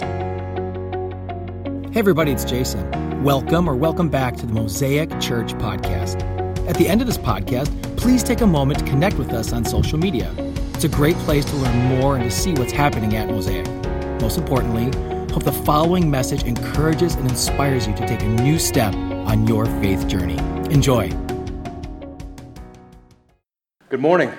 Hey, everybody, it's Jason. Welcome or welcome back to the Mosaic Church Podcast. At the end of this podcast, please take a moment to connect with us on social media. It's a great place to learn more and to see what's happening at Mosaic. Most importantly, hope the following message encourages and inspires you to take a new step on your faith journey. Enjoy. Good morning.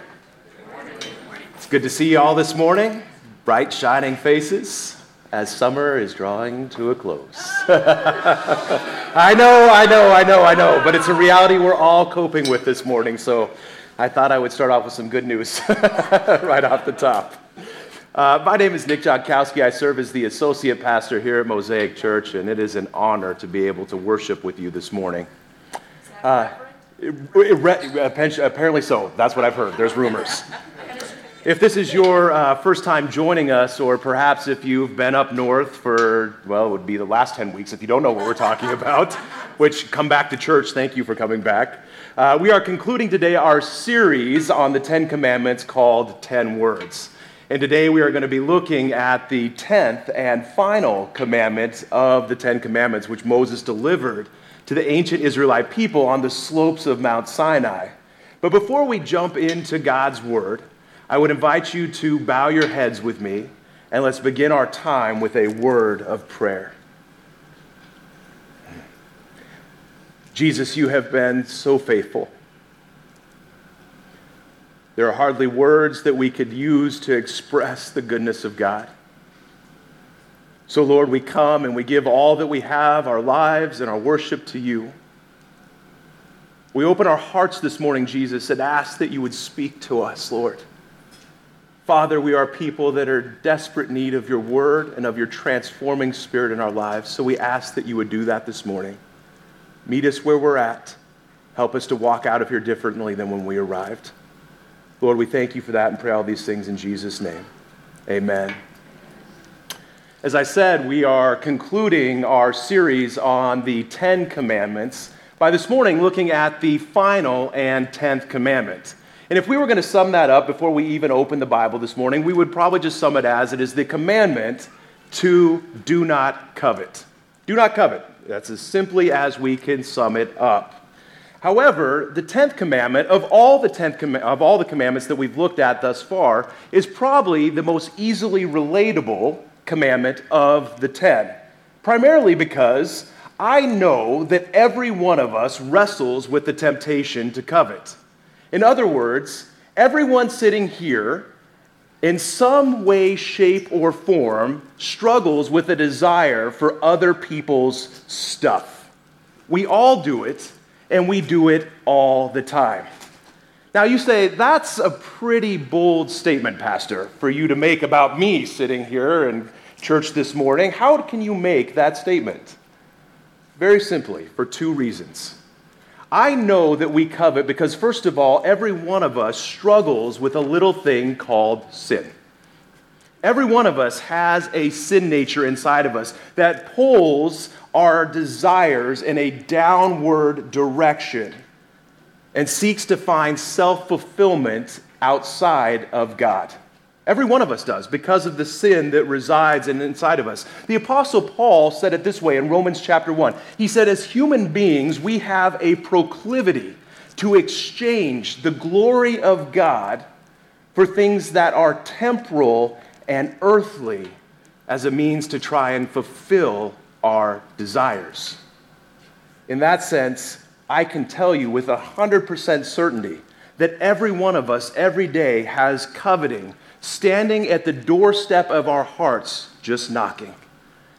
It's good to see you all this morning. Bright, shining faces as summer is drawing to a close. I know, I know, I know, I know, but it's a reality we're all coping with this morning, so I thought I would start off with some good news right off the top. Uh, my name is Nick Jonckowski. I serve as the associate pastor here at Mosaic Church, and it is an honor to be able to worship with you this morning. Uh, apparently so. That's what I've heard. There's rumors. If this is your uh, first time joining us, or perhaps if you've been up north for, well, it would be the last 10 weeks if you don't know what we're talking about, which come back to church. Thank you for coming back. Uh, we are concluding today our series on the Ten Commandments called 10 Words. And today we are going to be looking at the 10th and final commandment of the Ten Commandments, which Moses delivered to the ancient Israelite people on the slopes of Mount Sinai. But before we jump into God's Word, I would invite you to bow your heads with me and let's begin our time with a word of prayer. Jesus, you have been so faithful. There are hardly words that we could use to express the goodness of God. So, Lord, we come and we give all that we have, our lives and our worship to you. We open our hearts this morning, Jesus, and ask that you would speak to us, Lord. Father, we are people that are desperate need of your word and of your transforming spirit in our lives. So we ask that you would do that this morning. Meet us where we're at. Help us to walk out of here differently than when we arrived. Lord, we thank you for that and pray all these things in Jesus' name. Amen. As I said, we are concluding our series on the Ten Commandments by this morning looking at the final and tenth commandment. And if we were going to sum that up before we even open the Bible this morning, we would probably just sum it as it is the commandment to do not covet. Do not covet. That's as simply as we can sum it up. However, the 10th commandment of all the 10th com- of all the commandments that we've looked at thus far is probably the most easily relatable commandment of the 10. Primarily because I know that every one of us wrestles with the temptation to covet. In other words, everyone sitting here, in some way, shape, or form, struggles with a desire for other people's stuff. We all do it, and we do it all the time. Now, you say, that's a pretty bold statement, Pastor, for you to make about me sitting here in church this morning. How can you make that statement? Very simply, for two reasons. I know that we covet because, first of all, every one of us struggles with a little thing called sin. Every one of us has a sin nature inside of us that pulls our desires in a downward direction and seeks to find self fulfillment outside of God. Every one of us does because of the sin that resides inside of us. The Apostle Paul said it this way in Romans chapter 1. He said, As human beings, we have a proclivity to exchange the glory of God for things that are temporal and earthly as a means to try and fulfill our desires. In that sense, I can tell you with 100% certainty that every one of us every day has coveting standing at the doorstep of our hearts, just knocking.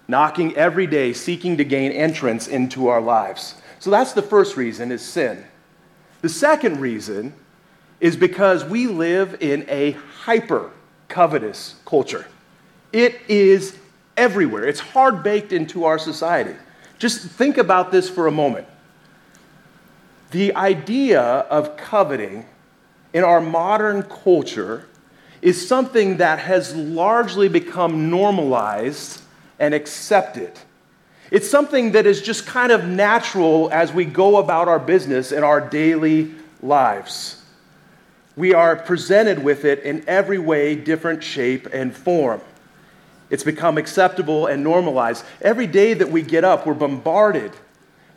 Knocking every day, seeking to gain entrance into our lives. So that's the first reason is sin. The second reason is because we live in a hyper covetous culture. It is everywhere. It's hard baked into our society. Just think about this for a moment. The idea of coveting in our modern culture is something that has largely become normalized and accepted. It's something that is just kind of natural as we go about our business in our daily lives. We are presented with it in every way, different shape, and form. It's become acceptable and normalized. Every day that we get up, we're bombarded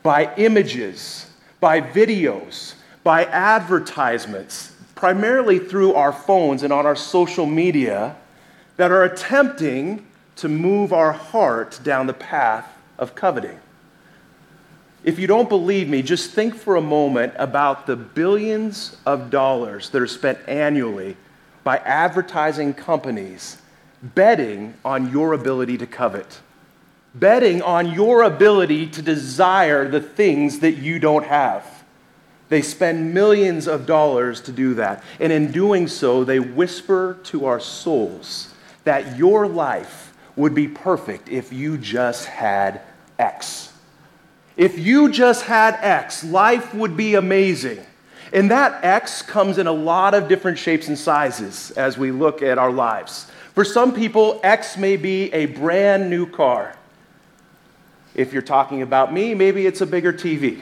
by images, by videos, by advertisements, primarily through our phones and on our social media, that are attempting to move our heart down the path of coveting. If you don't believe me, just think for a moment about the billions of dollars that are spent annually by advertising companies betting on your ability to covet, betting on your ability to desire the things that you don't have. They spend millions of dollars to do that. And in doing so, they whisper to our souls that your life would be perfect if you just had X. If you just had X, life would be amazing. And that X comes in a lot of different shapes and sizes as we look at our lives. For some people, X may be a brand new car. If you're talking about me, maybe it's a bigger TV.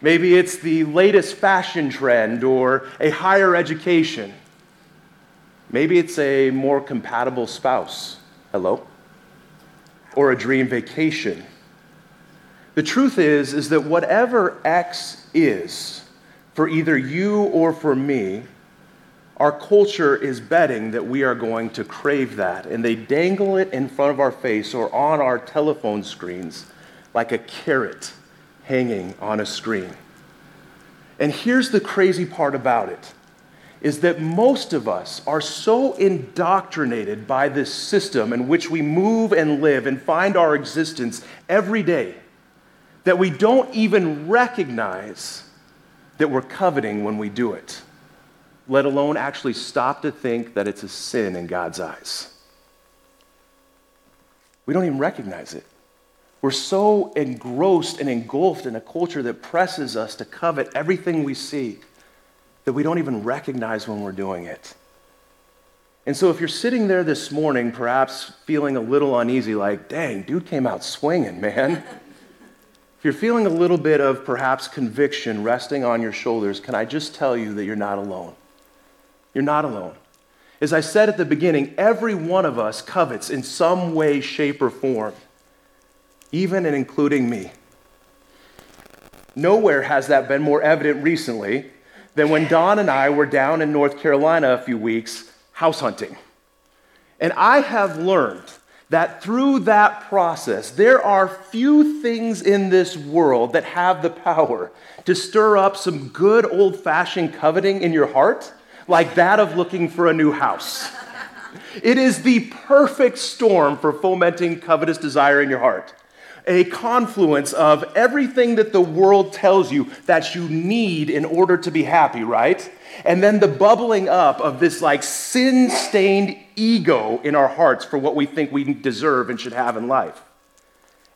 Maybe it's the latest fashion trend or a higher education. Maybe it's a more compatible spouse. Hello? Or a dream vacation. The truth is is that whatever X is for either you or for me, our culture is betting that we are going to crave that, and they dangle it in front of our face or on our telephone screens like a carrot hanging on a screen. And here's the crazy part about it is that most of us are so indoctrinated by this system in which we move and live and find our existence every day that we don't even recognize that we're coveting when we do it let alone actually stop to think that it's a sin in God's eyes. We don't even recognize it. We're so engrossed and engulfed in a culture that presses us to covet everything we see that we don't even recognize when we're doing it. And so, if you're sitting there this morning, perhaps feeling a little uneasy, like, dang, dude came out swinging, man. if you're feeling a little bit of perhaps conviction resting on your shoulders, can I just tell you that you're not alone? You're not alone. As I said at the beginning, every one of us covets in some way, shape, or form, even and including me. Nowhere has that been more evident recently than when Don and I were down in North Carolina a few weeks house hunting. And I have learned that through that process, there are few things in this world that have the power to stir up some good old fashioned coveting in your heart like that of looking for a new house. It is the perfect storm for fomenting covetous desire in your heart. A confluence of everything that the world tells you that you need in order to be happy, right? And then the bubbling up of this like sin stained ego in our hearts for what we think we deserve and should have in life.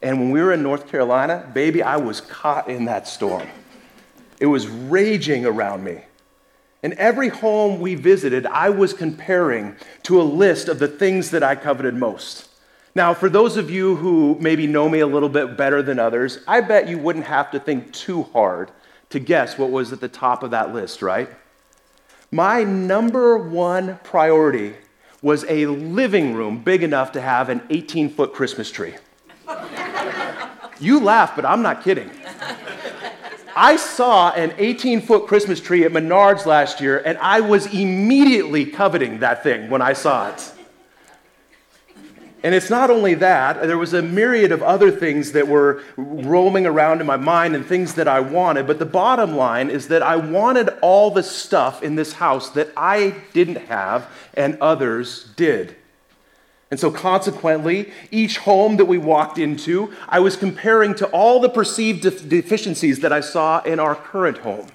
And when we were in North Carolina, baby, I was caught in that storm. It was raging around me. In every home we visited, I was comparing to a list of the things that I coveted most. Now, for those of you who maybe know me a little bit better than others, I bet you wouldn't have to think too hard to guess what was at the top of that list, right? My number one priority was a living room big enough to have an 18 foot Christmas tree. you laugh, but I'm not kidding. I saw an 18 foot Christmas tree at Menards last year, and I was immediately coveting that thing when I saw it. And it's not only that, there was a myriad of other things that were roaming around in my mind and things that I wanted. But the bottom line is that I wanted all the stuff in this house that I didn't have and others did. And so, consequently, each home that we walked into, I was comparing to all the perceived deficiencies that I saw in our current home.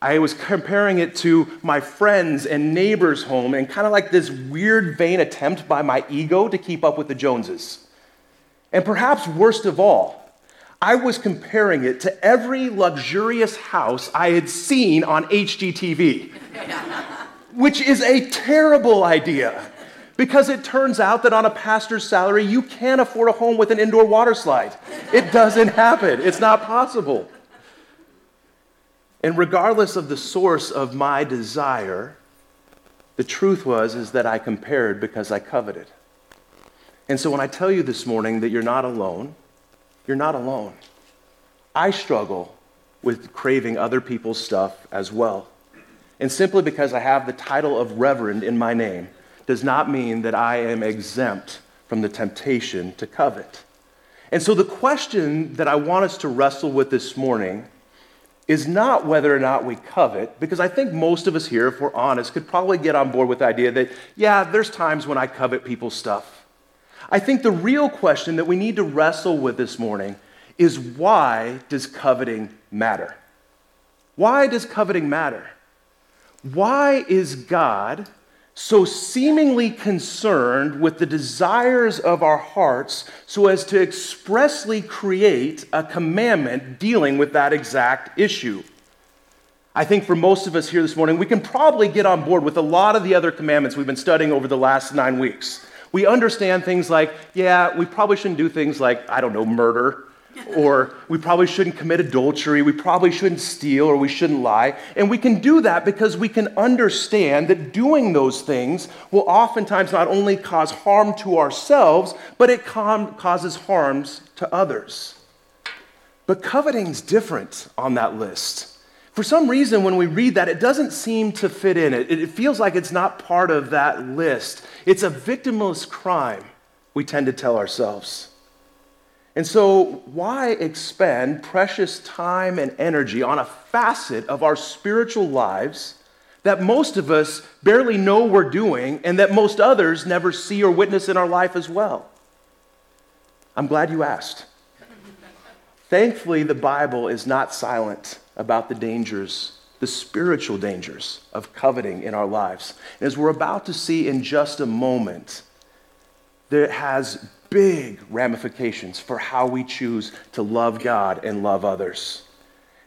I was comparing it to my friends and neighbors' home, and kind of like this weird, vain attempt by my ego to keep up with the Joneses. And perhaps worst of all, I was comparing it to every luxurious house I had seen on HGTV, which is a terrible idea. Because it turns out that on a pastor's salary, you can't afford a home with an indoor water slide. It doesn't happen, it's not possible. And regardless of the source of my desire, The truth was is that I compared because I coveted. And so when I tell you this morning that you're not alone, you're not alone. I struggle with craving other people's stuff as well. And simply because I have the title of reverend in my name does not mean that I am exempt from the temptation to covet. And so the question that I want us to wrestle with this morning is not whether or not we covet, because I think most of us here, if we're honest, could probably get on board with the idea that, yeah, there's times when I covet people's stuff. I think the real question that we need to wrestle with this morning is why does coveting matter? Why does coveting matter? Why is God so seemingly concerned with the desires of our hearts so as to expressly create a commandment dealing with that exact issue. I think for most of us here this morning, we can probably get on board with a lot of the other commandments we've been studying over the last nine weeks. We understand things like, yeah, we probably shouldn't do things like, I don't know, murder or we probably shouldn't commit adultery, we probably shouldn't steal, or we shouldn't lie. And we can do that because we can understand that doing those things will oftentimes not only cause harm to ourselves, but it com- causes harms to others. But coveting's different on that list. For some reason, when we read that, it doesn't seem to fit in. It, it feels like it's not part of that list. It's a victimless crime, we tend to tell ourselves. And so, why expend precious time and energy on a facet of our spiritual lives that most of us barely know we're doing and that most others never see or witness in our life as well? I'm glad you asked. Thankfully, the Bible is not silent about the dangers, the spiritual dangers of coveting in our lives. And as we're about to see in just a moment, there has big ramifications for how we choose to love God and love others.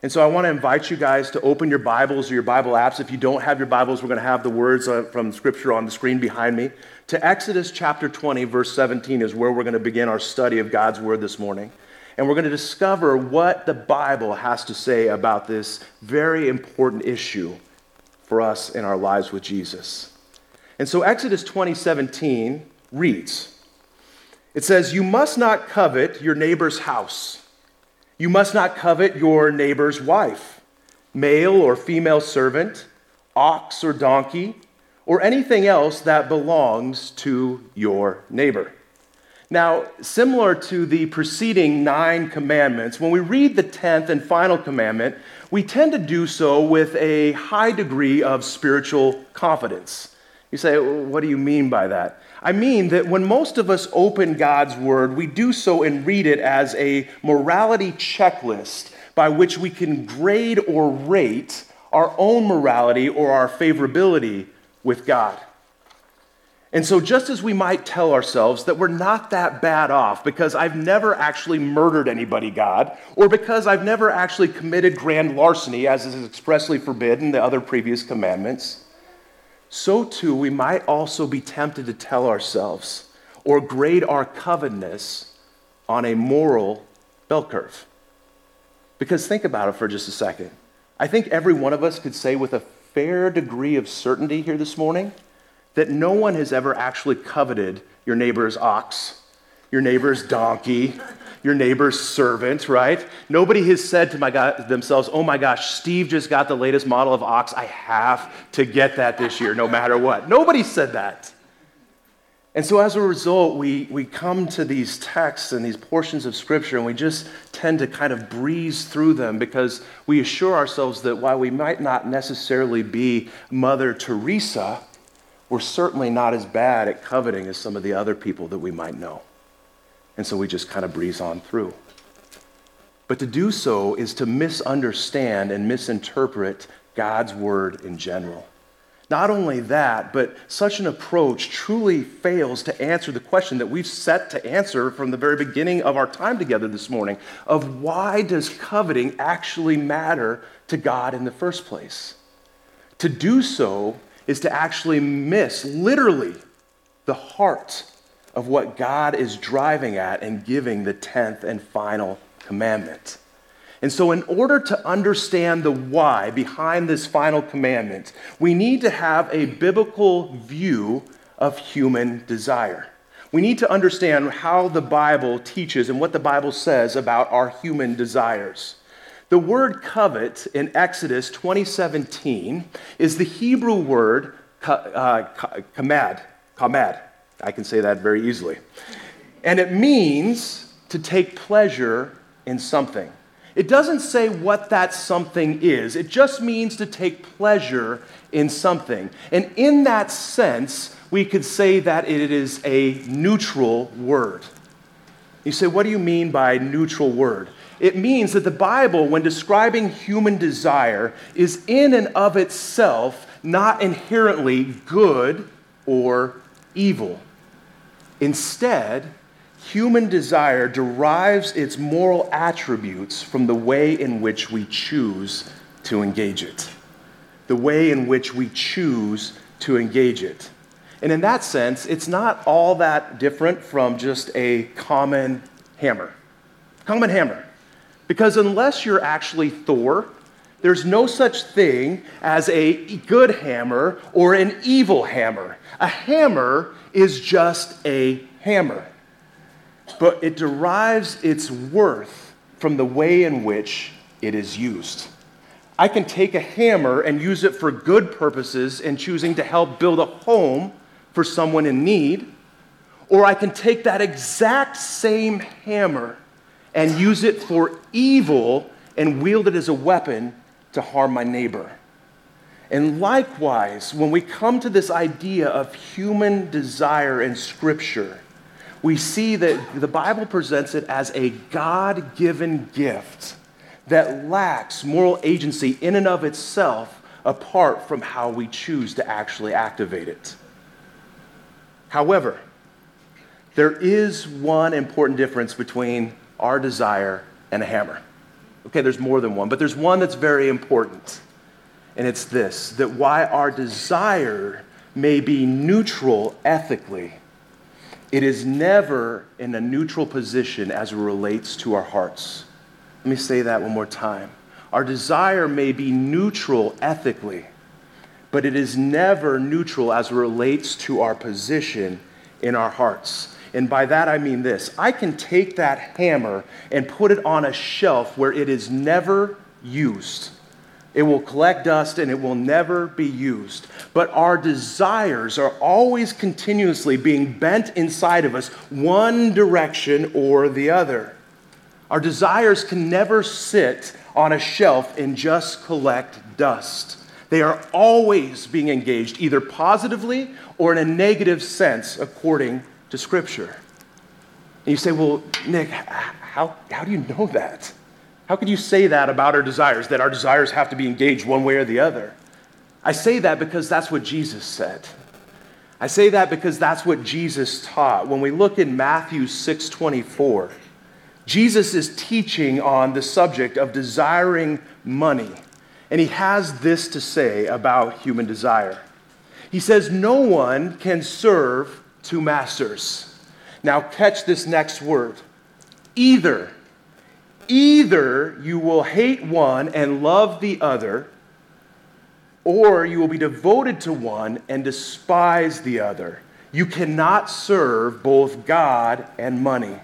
And so I want to invite you guys to open your Bibles or your Bible apps. If you don't have your Bibles, we're going to have the words uh, from Scripture on the screen behind me. To Exodus chapter 20, verse 17 is where we're going to begin our study of God's Word this morning. And we're going to discover what the Bible has to say about this very important issue for us in our lives with Jesus. And so Exodus 20, 17 reads, it says, You must not covet your neighbor's house. You must not covet your neighbor's wife, male or female servant, ox or donkey, or anything else that belongs to your neighbor. Now, similar to the preceding nine commandments, when we read the tenth and final commandment, we tend to do so with a high degree of spiritual confidence. You say, what do you mean by that? I mean that when most of us open God's Word, we do so and read it as a morality checklist by which we can grade or rate our own morality or our favorability with God. And so, just as we might tell ourselves that we're not that bad off because I've never actually murdered anybody, God, or because I've never actually committed grand larceny, as is expressly forbidden in the other previous commandments, so too we might also be tempted to tell ourselves or grade our covetousness on a moral bell curve. Because think about it for just a second. I think every one of us could say with a fair degree of certainty here this morning that no one has ever actually coveted your neighbor's ox, your neighbor's donkey, your neighbor's servant, right? Nobody has said to my God, themselves, oh my gosh, Steve just got the latest model of ox. I have to get that this year, no matter what. Nobody said that. And so as a result, we, we come to these texts and these portions of Scripture and we just tend to kind of breeze through them because we assure ourselves that while we might not necessarily be Mother Teresa, we're certainly not as bad at coveting as some of the other people that we might know. And so we just kind of breeze on through. But to do so is to misunderstand and misinterpret God's word in general. Not only that, but such an approach truly fails to answer the question that we've set to answer from the very beginning of our time together this morning of why does coveting actually matter to God in the first place? To do so is to actually miss, literally, the heart of what God is driving at and giving the 10th and final commandment. And so, in order to understand the why behind this final commandment, we need to have a biblical view of human desire. We need to understand how the Bible teaches and what the Bible says about our human desires. The word covet in Exodus 2017 is the Hebrew word uh, kamad. Kamad. I can say that very easily. And it means to take pleasure in something. It doesn't say what that something is, it just means to take pleasure in something. And in that sense, we could say that it is a neutral word. You say, what do you mean by neutral word? It means that the Bible, when describing human desire, is in and of itself not inherently good or evil. Instead, human desire derives its moral attributes from the way in which we choose to engage it. The way in which we choose to engage it. And in that sense, it's not all that different from just a common hammer. Common hammer. Because unless you're actually Thor, there's no such thing as a good hammer or an evil hammer. A hammer is just a hammer but it derives its worth from the way in which it is used. I can take a hammer and use it for good purposes in choosing to help build a home for someone in need, or I can take that exact same hammer and use it for evil and wield it as a weapon to harm my neighbor. And likewise, when we come to this idea of human desire in Scripture, we see that the Bible presents it as a God given gift that lacks moral agency in and of itself apart from how we choose to actually activate it. However, there is one important difference between our desire and a hammer. Okay, there's more than one, but there's one that's very important. And it's this that why our desire may be neutral ethically it is never in a neutral position as it relates to our hearts. Let me say that one more time. Our desire may be neutral ethically, but it is never neutral as it relates to our position in our hearts. And by that I mean this I can take that hammer and put it on a shelf where it is never used. It will collect dust and it will never be used. But our desires are always continuously being bent inside of us, one direction or the other. Our desires can never sit on a shelf and just collect dust. They are always being engaged, either positively or in a negative sense, according to Scripture. And you say, well, Nick, how, how do you know that? How could you say that about our desires, that our desires have to be engaged one way or the other? I say that because that's what Jesus said. I say that because that's what Jesus taught. When we look in Matthew 6:24, Jesus is teaching on the subject of desiring money. And he has this to say about human desire. He says, No one can serve two masters. Now, catch this next word either Either you will hate one and love the other, or you will be devoted to one and despise the other. You cannot serve both God and money.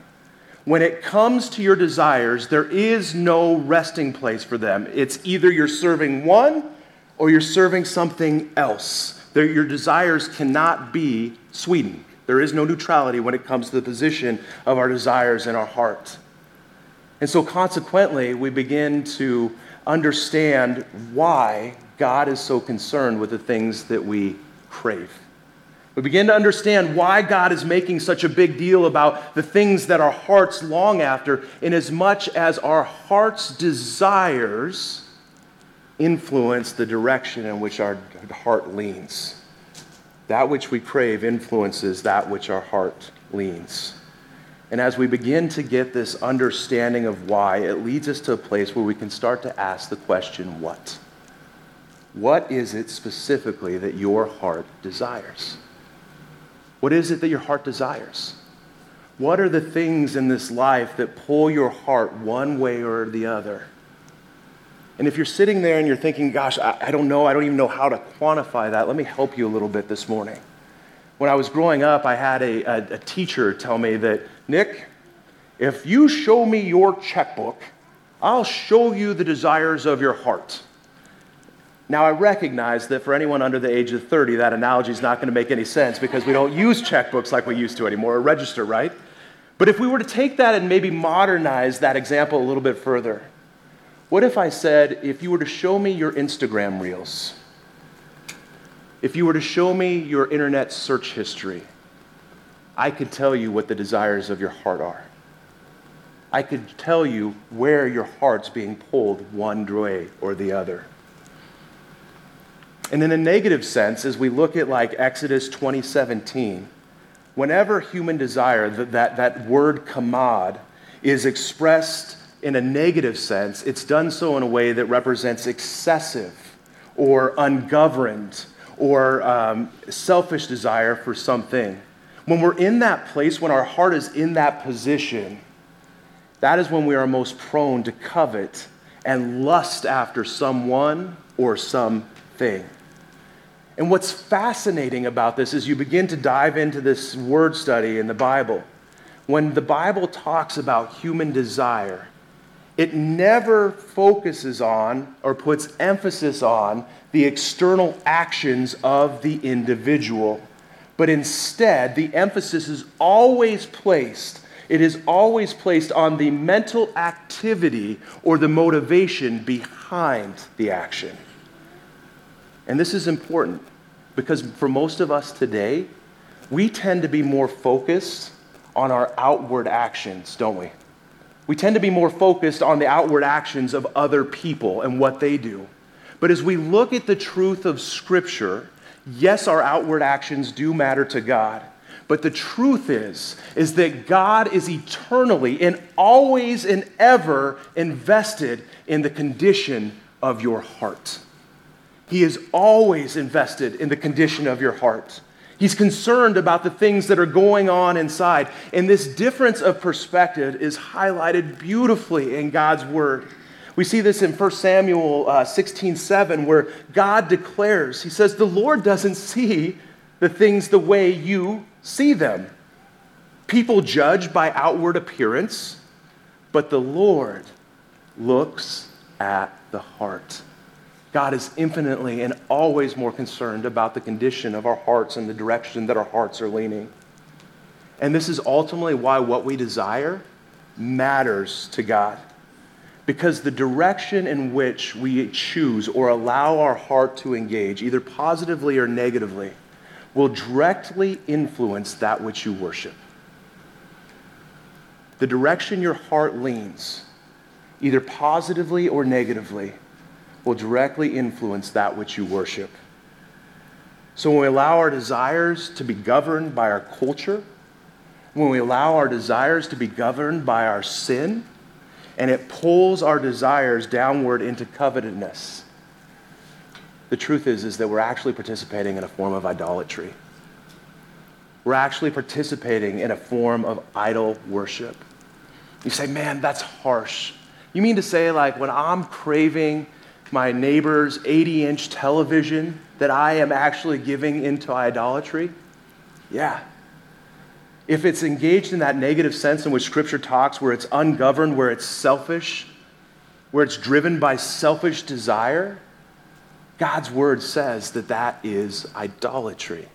When it comes to your desires, there is no resting place for them. It's either you're serving one or you're serving something else. Your desires cannot be Sweden. There is no neutrality when it comes to the position of our desires in our heart. And so, consequently, we begin to understand why God is so concerned with the things that we crave. We begin to understand why God is making such a big deal about the things that our hearts long after, in as much as our heart's desires influence the direction in which our heart leans. That which we crave influences that which our heart leans. And as we begin to get this understanding of why, it leads us to a place where we can start to ask the question what? What is it specifically that your heart desires? What is it that your heart desires? What are the things in this life that pull your heart one way or the other? And if you're sitting there and you're thinking, gosh, I, I don't know, I don't even know how to quantify that, let me help you a little bit this morning. When I was growing up, I had a, a, a teacher tell me that, Nick, if you show me your checkbook, I'll show you the desires of your heart. Now, I recognize that for anyone under the age of 30, that analogy is not going to make any sense because we don't use checkbooks like we used to anymore, or register, right? But if we were to take that and maybe modernize that example a little bit further, what if I said, if you were to show me your Instagram reels, if you were to show me your internet search history, I could tell you what the desires of your heart are. I could tell you where your heart's being pulled one way or the other. And in a negative sense, as we look at like Exodus 2017, whenever human desire, that, that, that word kamad, is expressed in a negative sense, it's done so in a way that represents excessive or ungoverned or um, selfish desire for something. When we're in that place, when our heart is in that position, that is when we are most prone to covet and lust after someone or something. And what's fascinating about this is you begin to dive into this word study in the Bible. When the Bible talks about human desire, it never focuses on or puts emphasis on the external actions of the individual, but instead the emphasis is always placed it is always placed on the mental activity or the motivation behind the action. And this is important because for most of us today, we tend to be more focused on our outward actions, don't we? We tend to be more focused on the outward actions of other people and what they do. But as we look at the truth of Scripture, yes, our outward actions do matter to God. But the truth is, is that God is eternally and always and ever invested in the condition of your heart. He is always invested in the condition of your heart. He's concerned about the things that are going on inside. And this difference of perspective is highlighted beautifully in God's word. We see this in 1 Samuel uh, 16 7, where God declares, He says, The Lord doesn't see the things the way you see them. People judge by outward appearance, but the Lord looks at the heart. God is infinitely and always more concerned about the condition of our hearts and the direction that our hearts are leaning. And this is ultimately why what we desire matters to God. Because the direction in which we choose or allow our heart to engage, either positively or negatively, will directly influence that which you worship. The direction your heart leans, either positively or negatively, will directly influence that which you worship. So when we allow our desires to be governed by our culture, when we allow our desires to be governed by our sin, and it pulls our desires downward into covetousness, the truth is, is that we're actually participating in a form of idolatry. We're actually participating in a form of idol worship. You say, man, that's harsh. You mean to say, like, when I'm craving my neighbor's 80 inch television that I am actually giving into idolatry? Yeah. If it's engaged in that negative sense in which Scripture talks, where it's ungoverned, where it's selfish, where it's driven by selfish desire, God's word says that that is idolatry.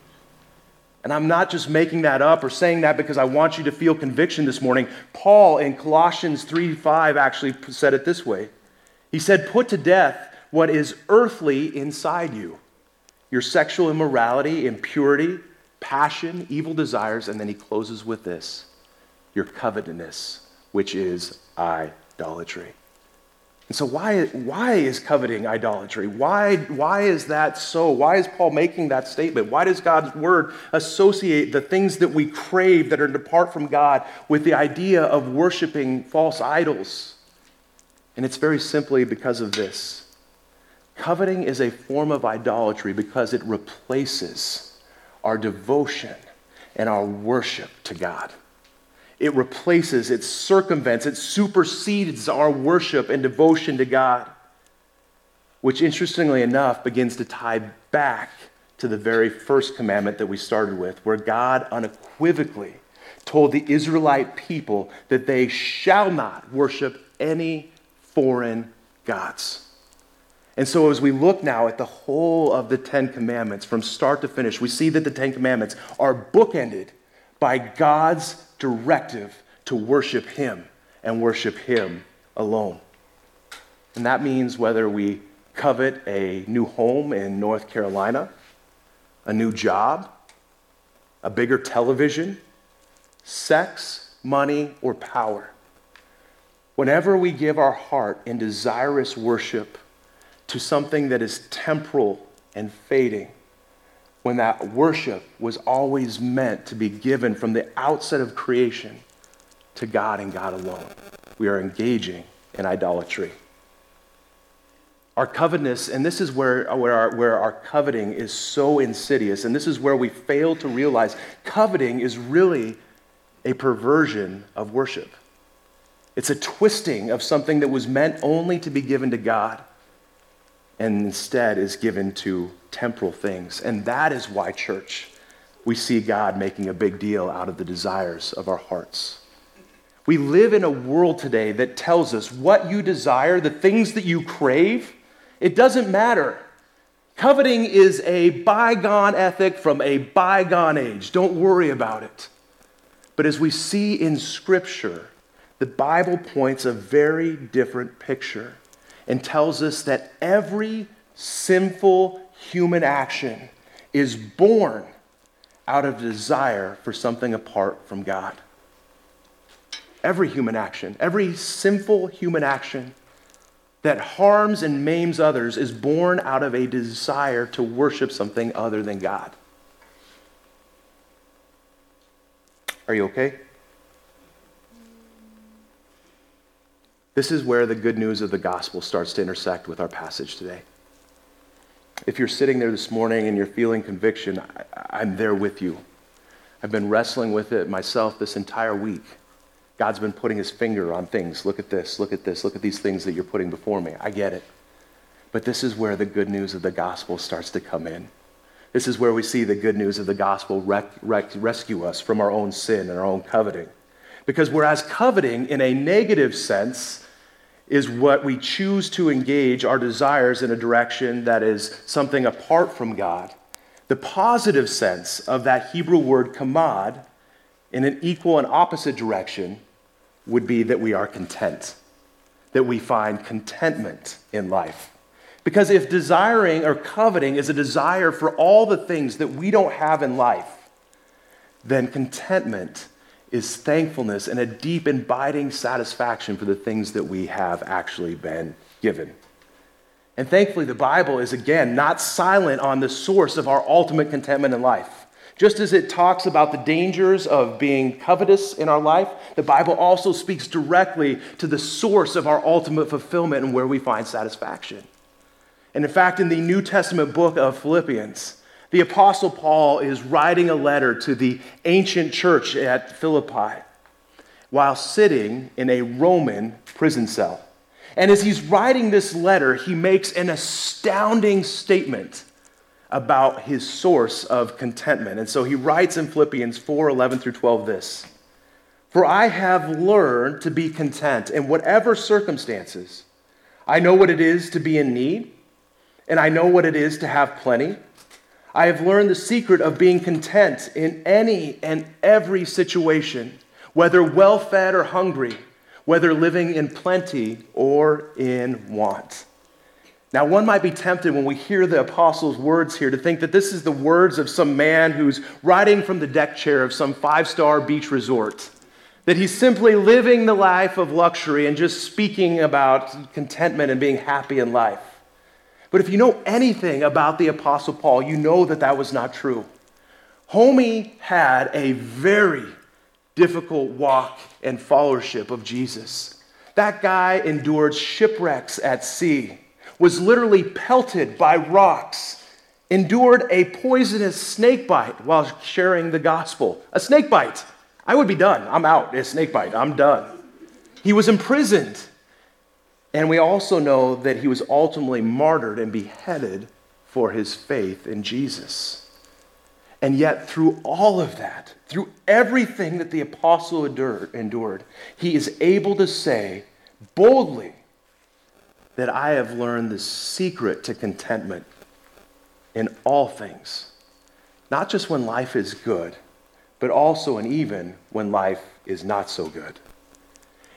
And I'm not just making that up or saying that because I want you to feel conviction this morning. Paul in Colossians 3 5 actually said it this way he said, Put to death what is earthly inside you your sexual immorality, impurity, passion, evil desires, and then he closes with this your covetousness, which is idolatry. And so, why, why is coveting idolatry? Why, why is that so? Why is Paul making that statement? Why does God's word associate the things that we crave that are depart from God with the idea of worshiping false idols? And it's very simply because of this. Coveting is a form of idolatry because it replaces our devotion and our worship to God. It replaces, it circumvents, it supersedes our worship and devotion to God. which interestingly enough begins to tie back to the very first commandment that we started with, where God unequivocally told the Israelite people that they shall not worship any foreign gods. And so, as we look now at the whole of the Ten Commandments from start to finish, we see that the Ten Commandments are bookended by God's directive to worship Him and worship Him alone. And that means whether we covet a new home in North Carolina, a new job, a bigger television, sex, money, or power. Whenever we give our heart in desirous worship to something that is temporal and fading, when that worship was always meant to be given from the outset of creation to God and God alone, we are engaging in idolatry. Our covetousness, and this is where, where, our, where our coveting is so insidious, and this is where we fail to realize coveting is really a perversion of worship. It's a twisting of something that was meant only to be given to God and instead is given to temporal things. And that is why, church, we see God making a big deal out of the desires of our hearts. We live in a world today that tells us what you desire, the things that you crave, it doesn't matter. Coveting is a bygone ethic from a bygone age. Don't worry about it. But as we see in Scripture, the Bible points a very different picture and tells us that every sinful human action is born out of desire for something apart from God. Every human action, every sinful human action that harms and maims others is born out of a desire to worship something other than God. Are you okay? This is where the good news of the gospel starts to intersect with our passage today. If you're sitting there this morning and you're feeling conviction, I, am there with you. I've been wrestling with it myself this entire week. God's been putting his finger on things. Look at this, look at this, look at these things that you're putting before me. I get it. But this is where the good news of the gospel starts to come in. This is where we see the good news of the gospel rec- rec- rescue us from our own sin and our own coveting. Because whereas coveting, in a negative sense, is what we choose to engage our desires in a direction that is something apart from God, the positive sense of that Hebrew word kamad, in an equal and opposite direction, would be that we are content, that we find contentment in life. Because if desiring or coveting is a desire for all the things that we don't have in life, then contentment is thankfulness and a deep, and abiding satisfaction for the things that we have actually been given. And thankfully, the Bible is again not silent on the source of our ultimate contentment in life. Just as it talks about the dangers of being covetous in our life, the Bible also speaks directly to the source of our ultimate fulfillment and where we find satisfaction. And in fact, in the New Testament book of Philippians, the Apostle Paul is writing a letter to the ancient church at Philippi while sitting in a Roman prison cell. And as he's writing this letter, he makes an astounding statement about his source of contentment. And so he writes in Philippians 4 11 through 12 this For I have learned to be content in whatever circumstances. I know what it is to be in need, and I know what it is to have plenty. I have learned the secret of being content in any and every situation, whether well fed or hungry, whether living in plenty or in want. Now, one might be tempted when we hear the apostles' words here to think that this is the words of some man who's riding from the deck chair of some five star beach resort, that he's simply living the life of luxury and just speaking about contentment and being happy in life. But if you know anything about the apostle Paul, you know that that was not true. Homie had a very difficult walk and followership of Jesus. That guy endured shipwrecks at sea was literally pelted by rocks, endured a poisonous snake bite while sharing the gospel. A snake bite. I would be done. I'm out. A snake bite. I'm done. He was imprisoned. And we also know that he was ultimately martyred and beheaded for his faith in Jesus. And yet, through all of that, through everything that the apostle endured, he is able to say boldly that I have learned the secret to contentment in all things, not just when life is good, but also and even when life is not so good.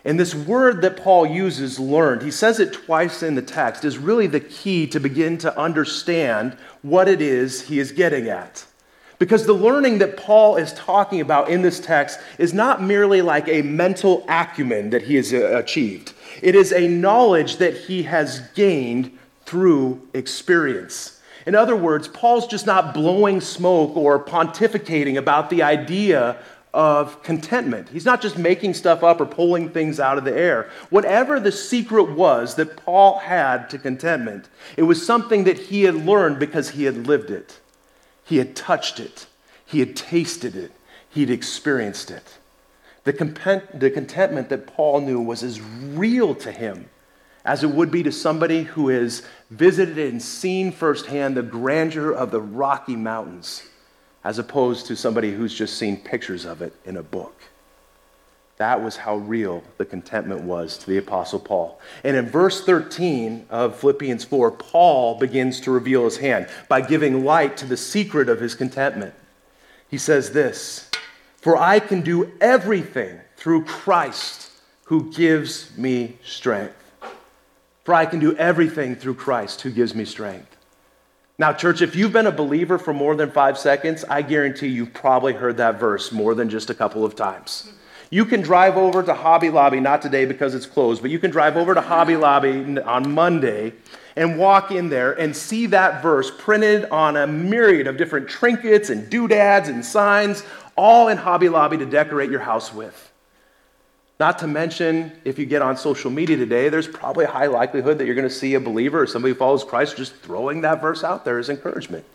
And this word that Paul uses, learned, he says it twice in the text, is really the key to begin to understand what it is he is getting at. Because the learning that Paul is talking about in this text is not merely like a mental acumen that he has uh, achieved, it is a knowledge that he has gained through experience. In other words, Paul's just not blowing smoke or pontificating about the idea of contentment. He's not just making stuff up or pulling things out of the air. Whatever the secret was that Paul had to contentment, it was something that he had learned because he had lived it. He had touched it. He had tasted it. He'd experienced it. The, contentment that Paul knew was as real to him as it would be to somebody who has visited and seen firsthand the grandeur of the Rocky Mountains as opposed to somebody who's just seen pictures of it in a book. That was how real the contentment was to the Apostle Paul. And in verse 13 of Philippians 4, Paul begins to reveal his hand by giving light to the secret of his contentment. He says this For I can do everything through Christ who gives me strength. For I can do everything through Christ who gives me strength. Now, church, if you've been a believer for more than five seconds, I guarantee you've probably heard that verse more than just a couple of times. You can drive over to Hobby Lobby, not today because it's closed, but you can drive over to Hobby Lobby on Monday and walk in there and see that verse printed on a myriad of different trinkets and doodads and signs, all in Hobby Lobby to decorate your house with. Not to mention, if you get on social media today, there's probably a high likelihood that you're going to see a believer or somebody who follows Christ just throwing that verse out there as encouragement.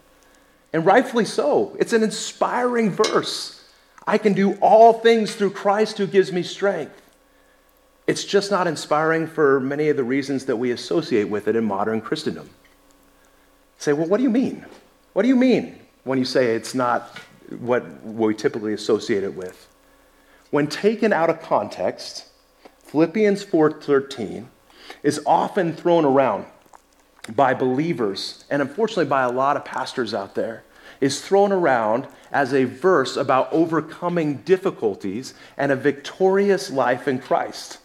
And rightfully so. It's an inspiring verse. I can do all things through Christ who gives me strength. It's just not inspiring for many of the reasons that we associate with it in modern Christendom. Say, well, what do you mean? What do you mean when you say it's not what we typically associate it with? When taken out of context, Philippians 4:13 is often thrown around by believers and unfortunately by a lot of pastors out there is thrown around as a verse about overcoming difficulties and a victorious life in Christ.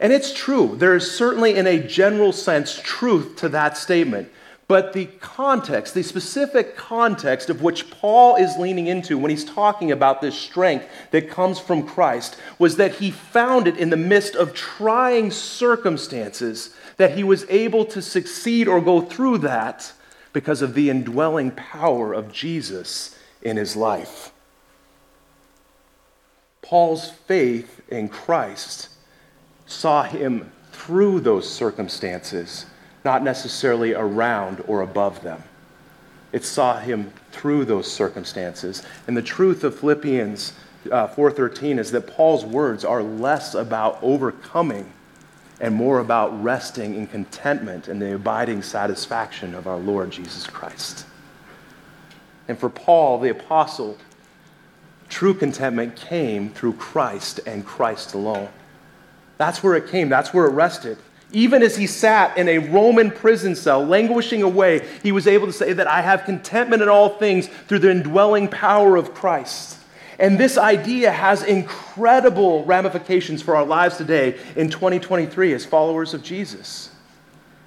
And it's true. There is certainly, in a general sense, truth to that statement. But the context, the specific context of which Paul is leaning into when he's talking about this strength that comes from Christ was that he found it in the midst of trying circumstances that he was able to succeed or go through that because of the indwelling power of Jesus in his life. Paul's faith in Christ saw him through those circumstances not necessarily around or above them. It saw him through those circumstances. And the truth of Philippians uh, 4:13 is that Paul's words are less about overcoming and more about resting in contentment and the abiding satisfaction of our Lord Jesus Christ. And for Paul, the apostle, true contentment came through Christ and Christ alone. That's where it came, that's where it rested. Even as he sat in a Roman prison cell, languishing away, he was able to say that I have contentment in all things through the indwelling power of Christ. And this idea has incredible ramifications for our lives today in 2023 as followers of Jesus.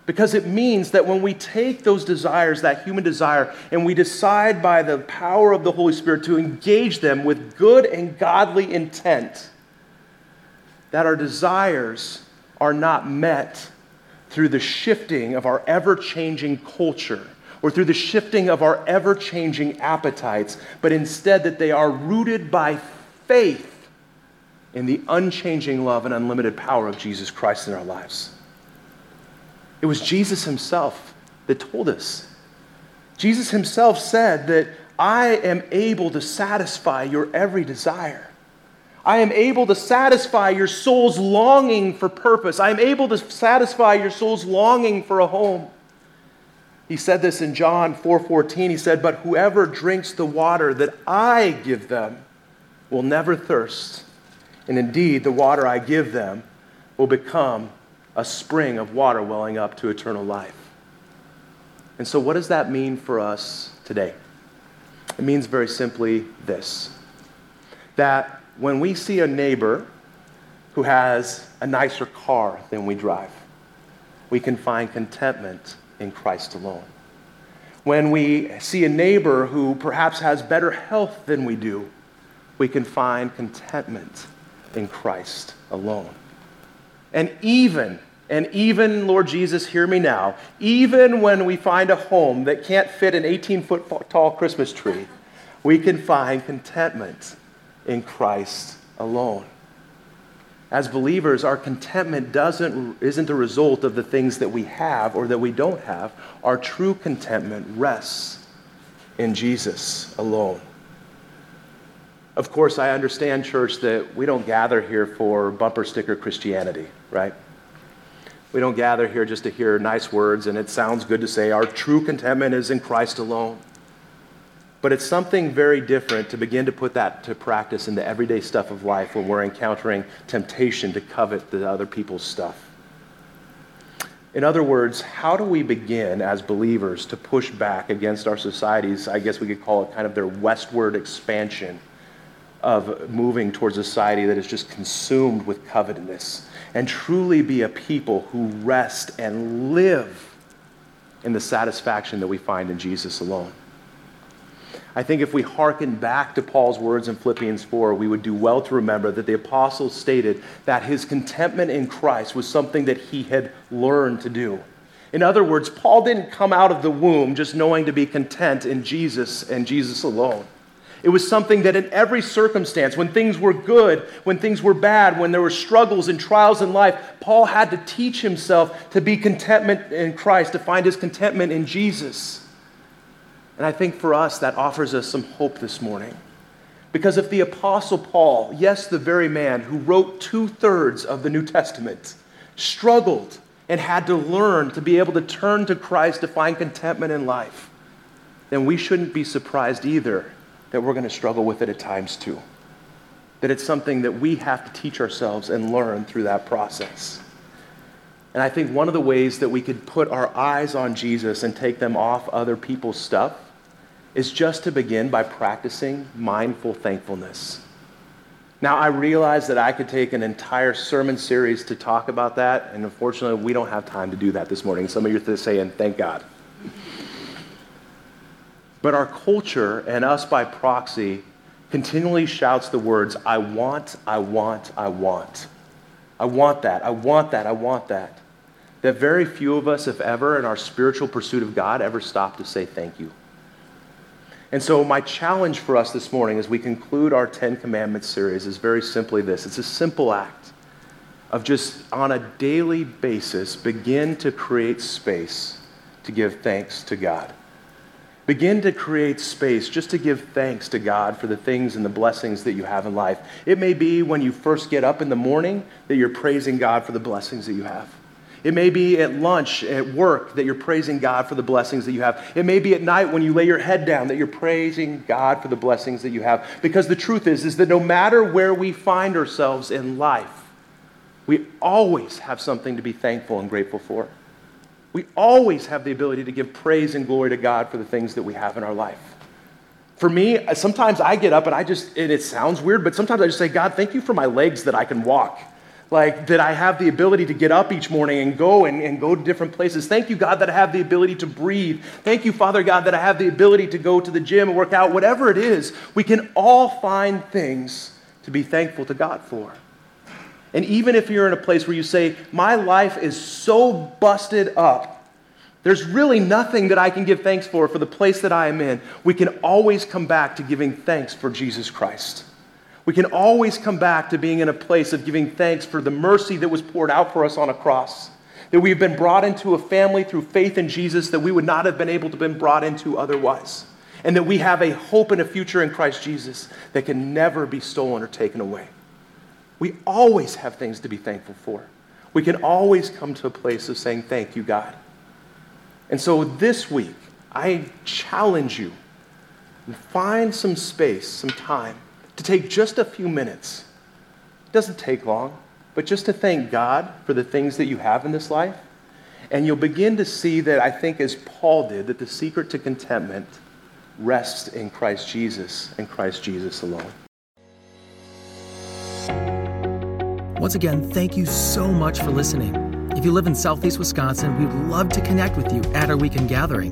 Because it means that when we take those desires, that human desire, and we decide by the power of the Holy Spirit to engage them with good and godly intent, that our desires are not met through the shifting of our ever changing culture or through the shifting of our ever changing appetites, but instead that they are rooted by faith in the unchanging love and unlimited power of Jesus Christ in our lives. It was Jesus himself that told us. Jesus himself said that I am able to satisfy your every desire. I am able to satisfy your soul's longing for purpose. I am able to satisfy your soul's longing for a home. He said this in John 4:14. he said, "But whoever drinks the water that I give them will never thirst. And indeed, the water I give them will become a spring of water welling up to eternal life." And so what does that mean for us today? It means very simply this. That when we see a neighbor who has a nicer car than we drive, we can find contentment in Christ alone. When we see a neighbor who perhaps has better health than we do, we can find contentment in Christ alone. And even, and even, Lord Jesus, hear me now, even when we find a home that can't fit an 18 foot tall Christmas tree, we can find contentment in Christ alone. As believers, our contentment doesn't, isn't a result of the things that we have or that we don't have. Our true contentment rests in Jesus alone. Of course, I understand, church, that we don't gather here for bumper sticker Christianity, right? We don't gather here just to hear nice words, and it sounds good to say our true contentment is in Christ alone. But it's something very different to begin to put that to practice in the everyday stuff of life when we're encountering temptation to covet the other people's stuff. In other words, how do we begin as believers to push back against our society's, I guess we could call it kind of their westward expansion of moving towards a society that is just consumed with covetousness and truly be a people who rest and live in the satisfaction that we find in Jesus alone? I think if we hearken back to Paul's words in Philippians 4, we would do well to remember that the apostle stated that his contentment in Christ was something that he had learned to do. In other words, Paul didn't come out of the womb just knowing to be content in Jesus and Jesus alone. It was something that in every circumstance, when things were good, when things were bad, when there were struggles and trials in life, Paul had to teach himself to be contentment in Christ, to find his contentment in Jesus. And I think for us, that offers us some hope this morning. Because if the Apostle Paul, yes, the very man who wrote two thirds of the New Testament, struggled and had to learn to be able to turn to Christ to find contentment in life, then we shouldn't be surprised either that we're going to struggle with it at times too. That it's something that we have to teach ourselves and learn through that process. And I think one of the ways that we could put our eyes on Jesus and take them off other people's stuff is just to begin by practicing mindful thankfulness. Now, I realize that I could take an entire sermon series to talk about that, and unfortunately, we don't have time to do that this morning. Some of you are saying, thank God. But our culture, and us by proxy, continually shouts the words, I want, I want, I want. I want that, I want that, I want that. That very few of us, if ever, in our spiritual pursuit of God, ever stop to say thank you. And so, my challenge for us this morning as we conclude our Ten Commandments series is very simply this it's a simple act of just on a daily basis begin to create space to give thanks to God. Begin to create space just to give thanks to God for the things and the blessings that you have in life. It may be when you first get up in the morning that you're praising God for the blessings that you have. It may be at lunch, at work, that you're praising God for the blessings that you have. It may be at night when you lay your head down that you're praising God for the blessings that you have. Because the truth is, is that no matter where we find ourselves in life, we always have something to be thankful and grateful for. We always have the ability to give praise and glory to God for the things that we have in our life. For me, sometimes I get up and I just, and it sounds weird, but sometimes I just say, God, thank you for my legs that I can walk like that I have the ability to get up each morning and go and, and go to different places. Thank you, God, that I have the ability to breathe. Thank you, Father God, that I have the ability to go to the gym and work out. Whatever it is, we can all find things to be thankful to God for. And even if you're in a place where you say, My life is so busted up, there's really nothing that I can give thanks for for the place that I am in, we can always come back to giving thanks for Jesus Christ. We can always come back to being in a place of giving thanks for the mercy that was poured out for us on a cross. That we've been brought into a family through faith in Jesus that we would not have been able to been brought into otherwise. And that we have a hope and a future in Christ Jesus that can never be stolen or taken away. We always have things to be thankful for. We can always come to a place of saying, Thank you, God. And so this week, I challenge you find some space, some time to take just a few minutes. It doesn't take long, but just to thank God for the things that you have in this life. And you'll begin to see that I think, as Paul did, that the secret to contentment rests in Christ Jesus and Christ Jesus alone. Once again, thank you so much for listening. If you live in Southeast Wisconsin, we would love to connect with you at our weekend gathering.